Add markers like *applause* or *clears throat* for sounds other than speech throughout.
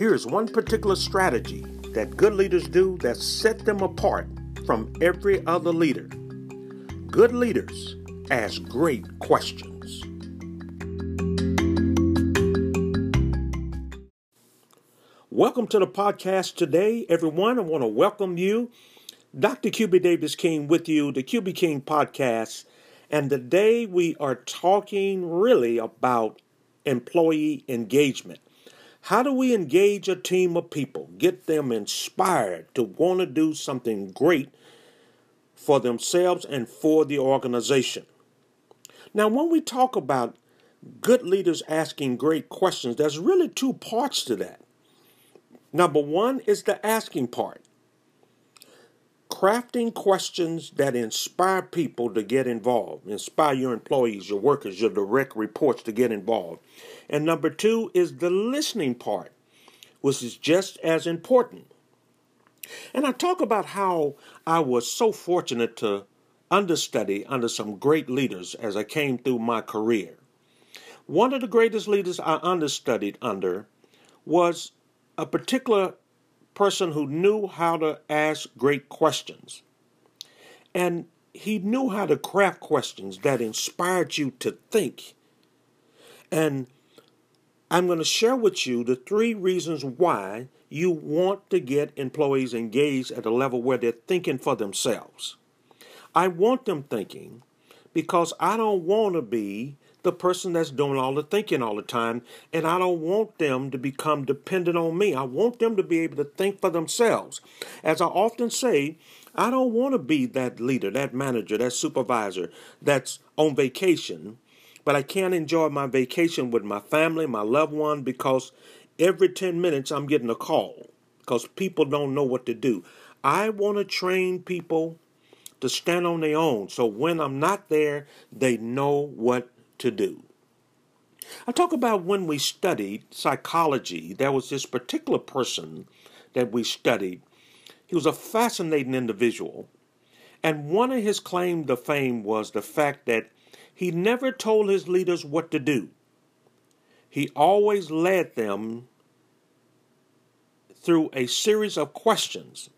Here's one particular strategy that good leaders do that set them apart from every other leader. Good leaders ask great questions. Welcome to the podcast today, everyone. I want to welcome you. Dr. QB Davis King with you, the QB King podcast. And today we are talking really about employee engagement. How do we engage a team of people, get them inspired to want to do something great for themselves and for the organization? Now, when we talk about good leaders asking great questions, there's really two parts to that. Number one is the asking part crafting questions that inspire people to get involved, inspire your employees, your workers, your direct reports to get involved. And number two is the listening part, which is just as important. And I talk about how I was so fortunate to understudy under some great leaders as I came through my career. One of the greatest leaders I understudied under was a particular person who knew how to ask great questions. And he knew how to craft questions that inspired you to think. And I'm going to share with you the three reasons why you want to get employees engaged at a level where they're thinking for themselves. I want them thinking because I don't want to be the person that's doing all the thinking all the time. And I don't want them to become dependent on me. I want them to be able to think for themselves. As I often say, I don't want to be that leader, that manager, that supervisor that's on vacation, but I can't enjoy my vacation with my family, my loved one, because every 10 minutes I'm getting a call because people don't know what to do. I want to train people to stand on their own. So when I'm not there, they know what to do. I talk about when we studied psychology, there was this particular person that we studied. He was a fascinating individual. And one of his claims to fame was the fact that he never told his leaders what to do. He always led them through a series of questions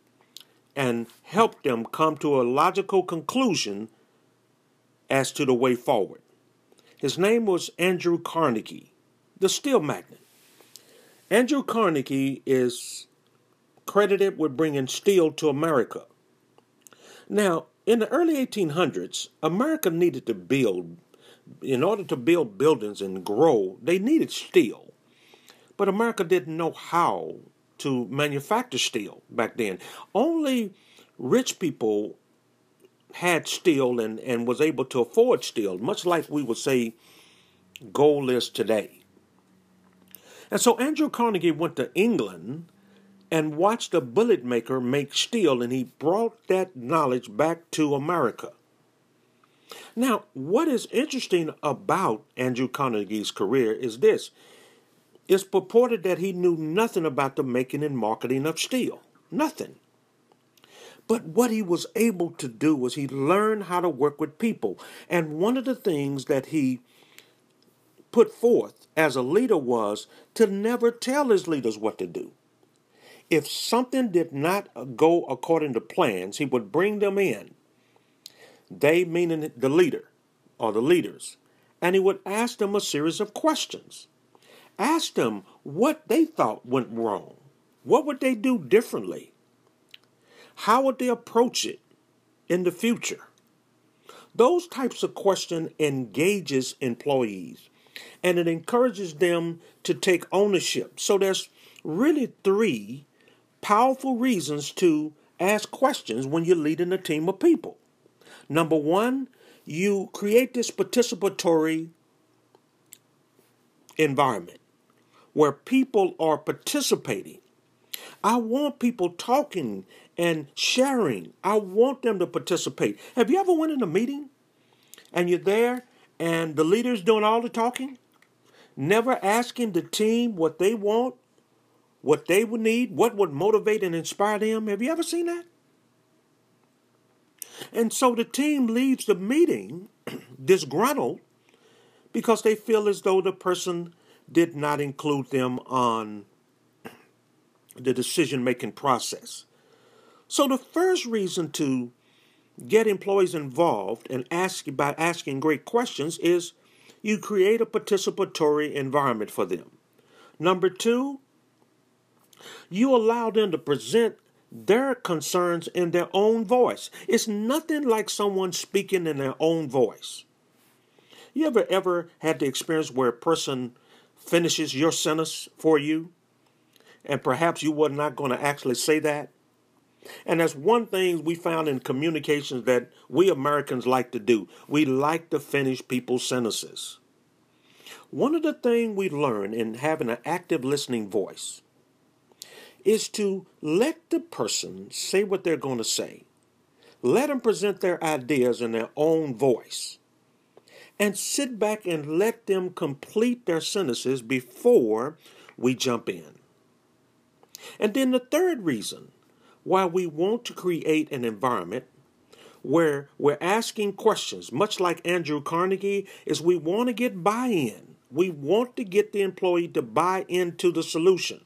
and helped them come to a logical conclusion as to the way forward. His name was Andrew Carnegie, the steel magnate. Andrew Carnegie is credited with bringing steel to America. Now, in the early 1800s, America needed to build, in order to build buildings and grow, they needed steel. But America didn't know how to manufacture steel back then. Only rich people had steel and, and was able to afford steel, much like we would say gold is today. And so Andrew Carnegie went to England and watched a bullet maker make steel, and he brought that knowledge back to America. Now, what is interesting about Andrew Carnegie's career is this it's purported that he knew nothing about the making and marketing of steel. Nothing. But what he was able to do was he learned how to work with people. And one of the things that he put forth as a leader was to never tell his leaders what to do. If something did not go according to plans, he would bring them in. They, meaning the leader or the leaders, and he would ask them a series of questions. Ask them what they thought went wrong. What would they do differently? How would they approach it in the future? Those types of questions engages employees and it encourages them to take ownership. So there's really three powerful reasons to ask questions when you're leading a team of people. Number one, you create this participatory environment where people are participating. I want people talking and sharing. I want them to participate. Have you ever went in a meeting and you're there and the leader's doing all the talking? Never asking the team what they want, what they would need, what would motivate and inspire them. Have you ever seen that? And so the team leaves the meeting *clears throat* disgruntled because they feel as though the person did not include them on the decision making process. So, the first reason to get employees involved and ask by asking great questions is you create a participatory environment for them. Number two, you allow them to present their concerns in their own voice. It's nothing like someone speaking in their own voice. You ever ever had the experience where a person finishes your sentence for you and perhaps you were not going to actually say that? And that's one thing we found in communications that we Americans like to do. We like to finish people's sentences. One of the things we learn in having an active listening voice is to let the person say what they're going to say. Let them present their ideas in their own voice. And sit back and let them complete their sentences before we jump in. And then the third reason why we want to create an environment where we're asking questions, much like Andrew Carnegie, is we want to get buy in. We want to get the employee to buy into the solution.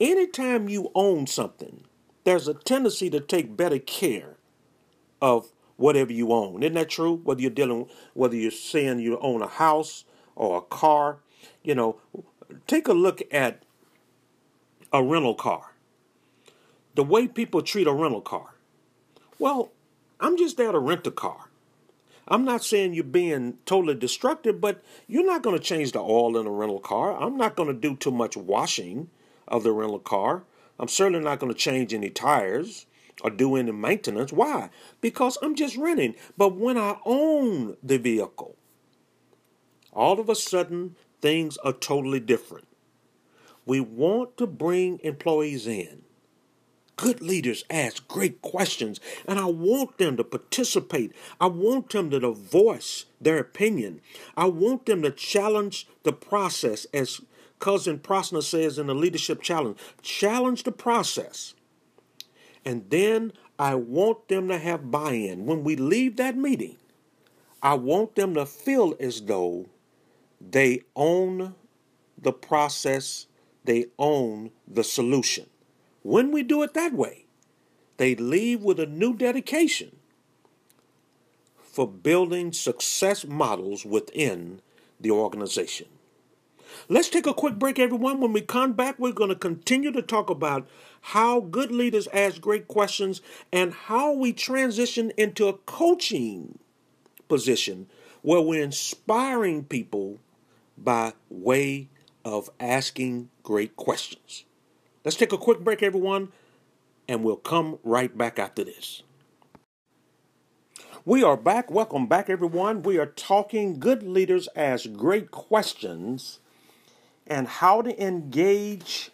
Anytime you own something, there's a tendency to take better care of whatever you own. Isn't that true? Whether you're dealing, whether you're saying you own a house or a car, you know, take a look at a rental car. The way people treat a rental car. Well, I'm just there to rent a car. I'm not saying you're being totally destructive, but you're not going to change the oil in a rental car. I'm not going to do too much washing of the rental car. I'm certainly not going to change any tires or do any maintenance. Why? Because I'm just renting. But when I own the vehicle, all of a sudden things are totally different. We want to bring employees in Good leaders ask great questions, and I want them to participate. I want them to voice their opinion. I want them to challenge the process, as Kouzes and Posner says in the Leadership Challenge challenge the process. And then I want them to have buy in. When we leave that meeting, I want them to feel as though they own the process, they own the solution. When we do it that way, they leave with a new dedication for building success models within the organization. Let's take a quick break, everyone. When we come back, we're going to continue to talk about how good leaders ask great questions and how we transition into a coaching position where we're inspiring people by way of asking great questions. Let's take a quick break, everyone, and we'll come right back after this. We are back. Welcome back, everyone. We are talking good leaders ask great questions and how to engage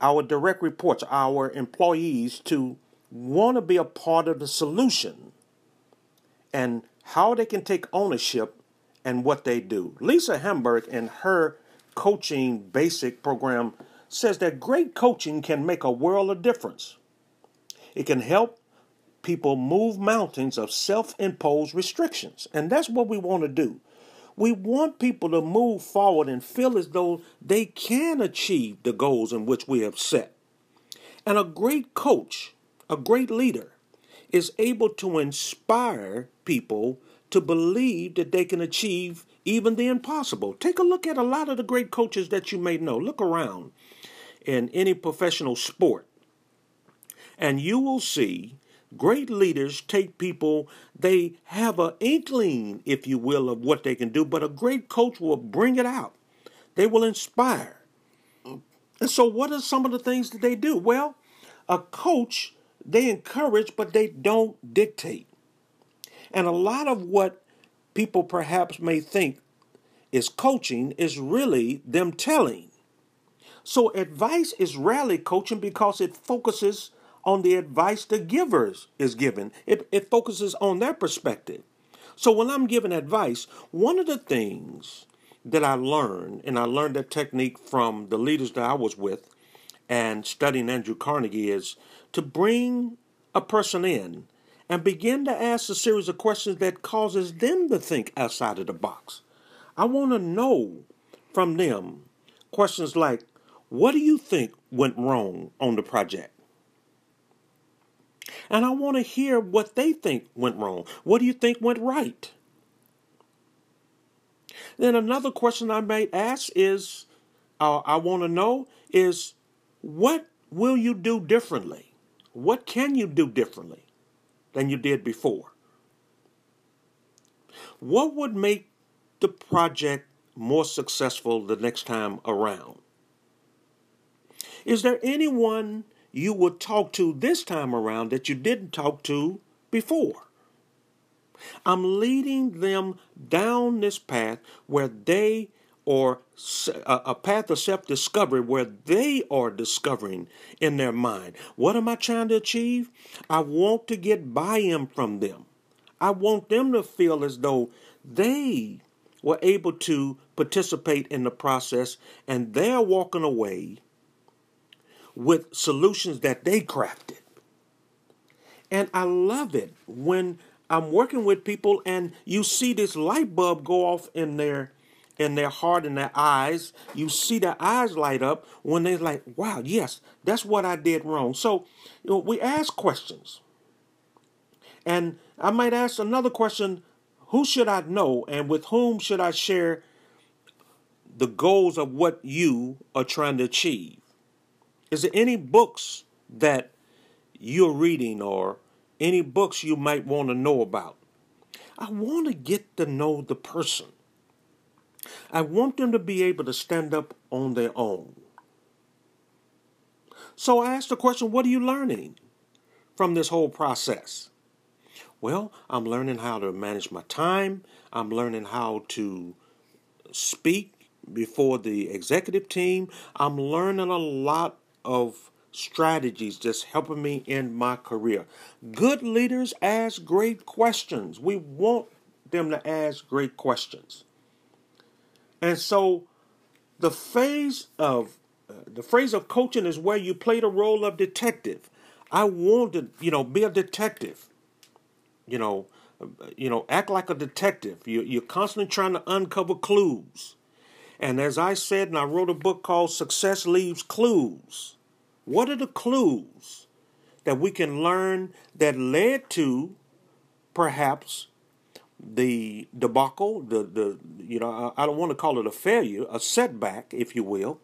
our direct reports, our employees, to want to be a part of the solution and how they can take ownership and what they do. Lisa Haneberg, in her coaching basic program, says that great coaching can make a world of difference. It can help people move mountains of self imposed restrictions. And that's what we want to do. We want people to move forward and feel as though they can achieve the goals in which we have set. And a great coach, a great leader, is able to inspire people to believe that they can achieve even the impossible. Take a look at a lot of the great coaches that you may know. Look around in any professional sport. And you will see great leaders take people, they have an inkling, if you will, of what they can do, but a great coach will bring it out. They will inspire. And so, what are some of the things that they do? Well, a coach, they encourage, but they don't dictate. And a lot of what people perhaps may think is coaching is really them telling. So advice is rarely coaching because it focuses on the advice the givers is given. It, it focuses on their perspective. So when I'm giving advice, one of the things that I learned, and I learned that technique from the leaders that I was with and studying Andrew Carnegie, is to bring a person in and begin to ask a series of questions that causes them to think outside of the box. I want to know from them questions like What do you think went wrong on the project? And I want to hear what they think went wrong. What do you think went right? Then another question I might ask is uh, I want to know is what will you do differently? What can you do differently than you did before? What would make the project more successful the next time around? Is there anyone you would talk to this time around that you didn't talk to before? I'm leading them down this path where they or a path of self discovery where they are discovering in their mind. What am I trying to achieve? I want to get buy in from them. I want them to feel as though they were able to participate in the process and they're walking away with solutions that they crafted. And I love it when I'm working with people and you see this light bulb go off in their in their heart and their eyes. You see their eyes light up when they're like, wow, yes, that's what I did wrong. So you know, we ask questions. And I might ask another question who should I know and with whom should I share the goals of what you are trying to achieve? Is there any books that you're reading or any books you might want to know about? I want to get to know the person. I want them to be able to stand up on their own. So I asked the question what are you learning from this whole process? Well, I'm learning how to manage my time. I'm learning how to speak before the executive team. I'm learning a lot of strategies just helping me in my career. Good leaders ask great questions. We want them to ask great questions. And so the phase of uh, the phrase of coaching is where you play the role of detective. I want to, you know, be a detective. You know, you know, act like a detective. You, you're constantly trying to uncover clues. And as I said, and I wrote a book called Success Leaves Clues. What are the clues that we can learn that led to perhaps the debacle, the, the you know, I don't want to call it a failure, a setback, if you will.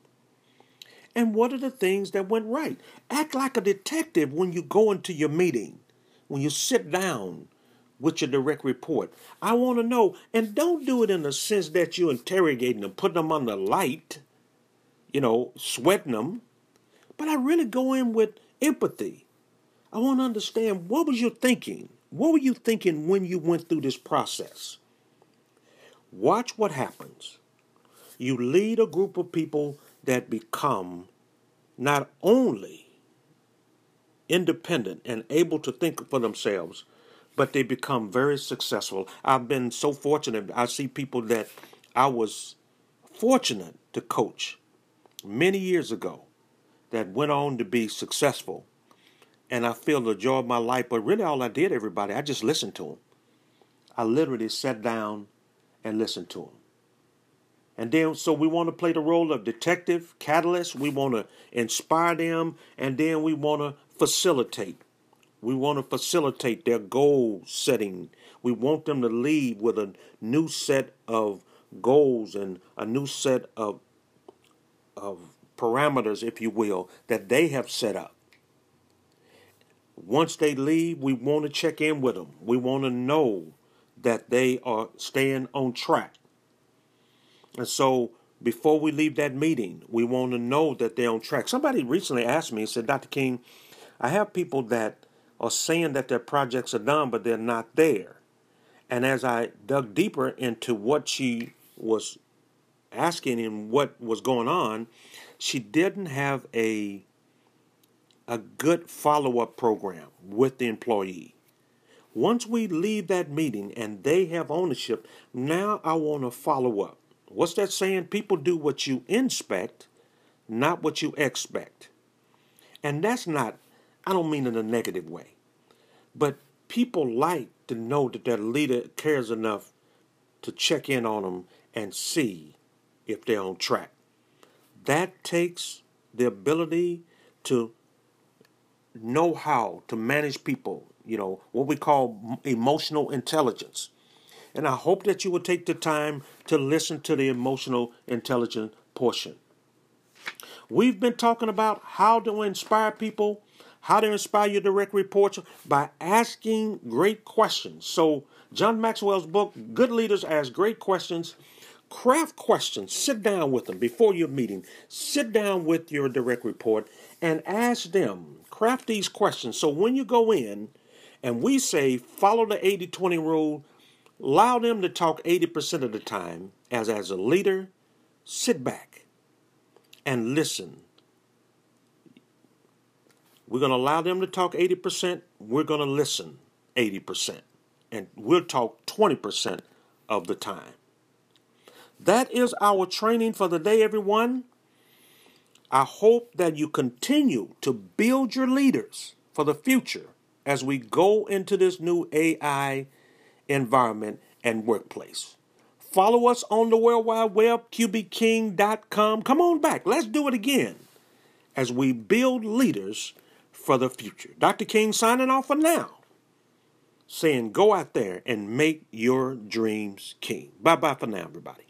And what are the things that went right? Act like a detective when you go into your meeting, when you sit down with your direct report. I want to know, and don't do it in the sense that you're interrogating them, putting them under light, you know, sweating them. But I really go in with empathy. I want to understand what was you thinking? What were you thinking when you went through this process? Watch what happens. You lead a group of people that become not only independent and able to think for themselves, but they become very successful. I've been so fortunate. I see people that I was fortunate to coach many years ago that went on to be successful and I feel the joy of my life. But really, all I did, everybody, I just listened to them. I literally sat down and listened to them. And then, so we want to play the role of detective, catalyst. We want to inspire them, and then we want to facilitate. We want to facilitate their goal setting. We want them to leave with a new set of goals and a new set of of parameters, if you will, that they have set up. Once they leave, we want to check in with them. We want to know that they are staying on track. And so before we leave that meeting, we want to know that they're on track. Somebody recently asked me and said, Dr. King, I have people that are saying that their projects are done, but they're not there. And as I dug deeper into what she was asking and what was going on, she didn't have a a good follow-up program with the employee. Once we leave that meeting and they have ownership, now I want to follow up. What's that saying? People do what you inspect, not what you expect. And that's not, I don't mean in a negative way, but people like to know that their leader cares enough to check in on them and see if they're on track. That takes the ability to know how to manage people, you know, what we call emotional intelligence. And I hope that you will take the time to listen to the emotional intelligence portion. We've been talking about how to inspire people, how to inspire your direct reports by asking great questions. So, John Maxwell's book, Good Leaders Ask Great Questions, craft questions. Sit down with them before your meeting. Sit down with your direct report and ask them, craft these questions. So, when you go in and we say follow the 80 20 rule, Allow them to talk 80% of the time, as as a leader, sit back and listen. We're going to allow them to talk 80%, we're going to listen 80%, and we'll talk 20% of the time. That is our training for the day, everyone. I hope that you continue to build your leaders for the future as we go into this new AI environment, and workplace. Follow us on the World Wide Web, QBKing.com. Come on back. Let's do it again as we build leaders for the future. Dr. King signing off for now, saying go out there and make your dreams king. Bye bye for now, everybody.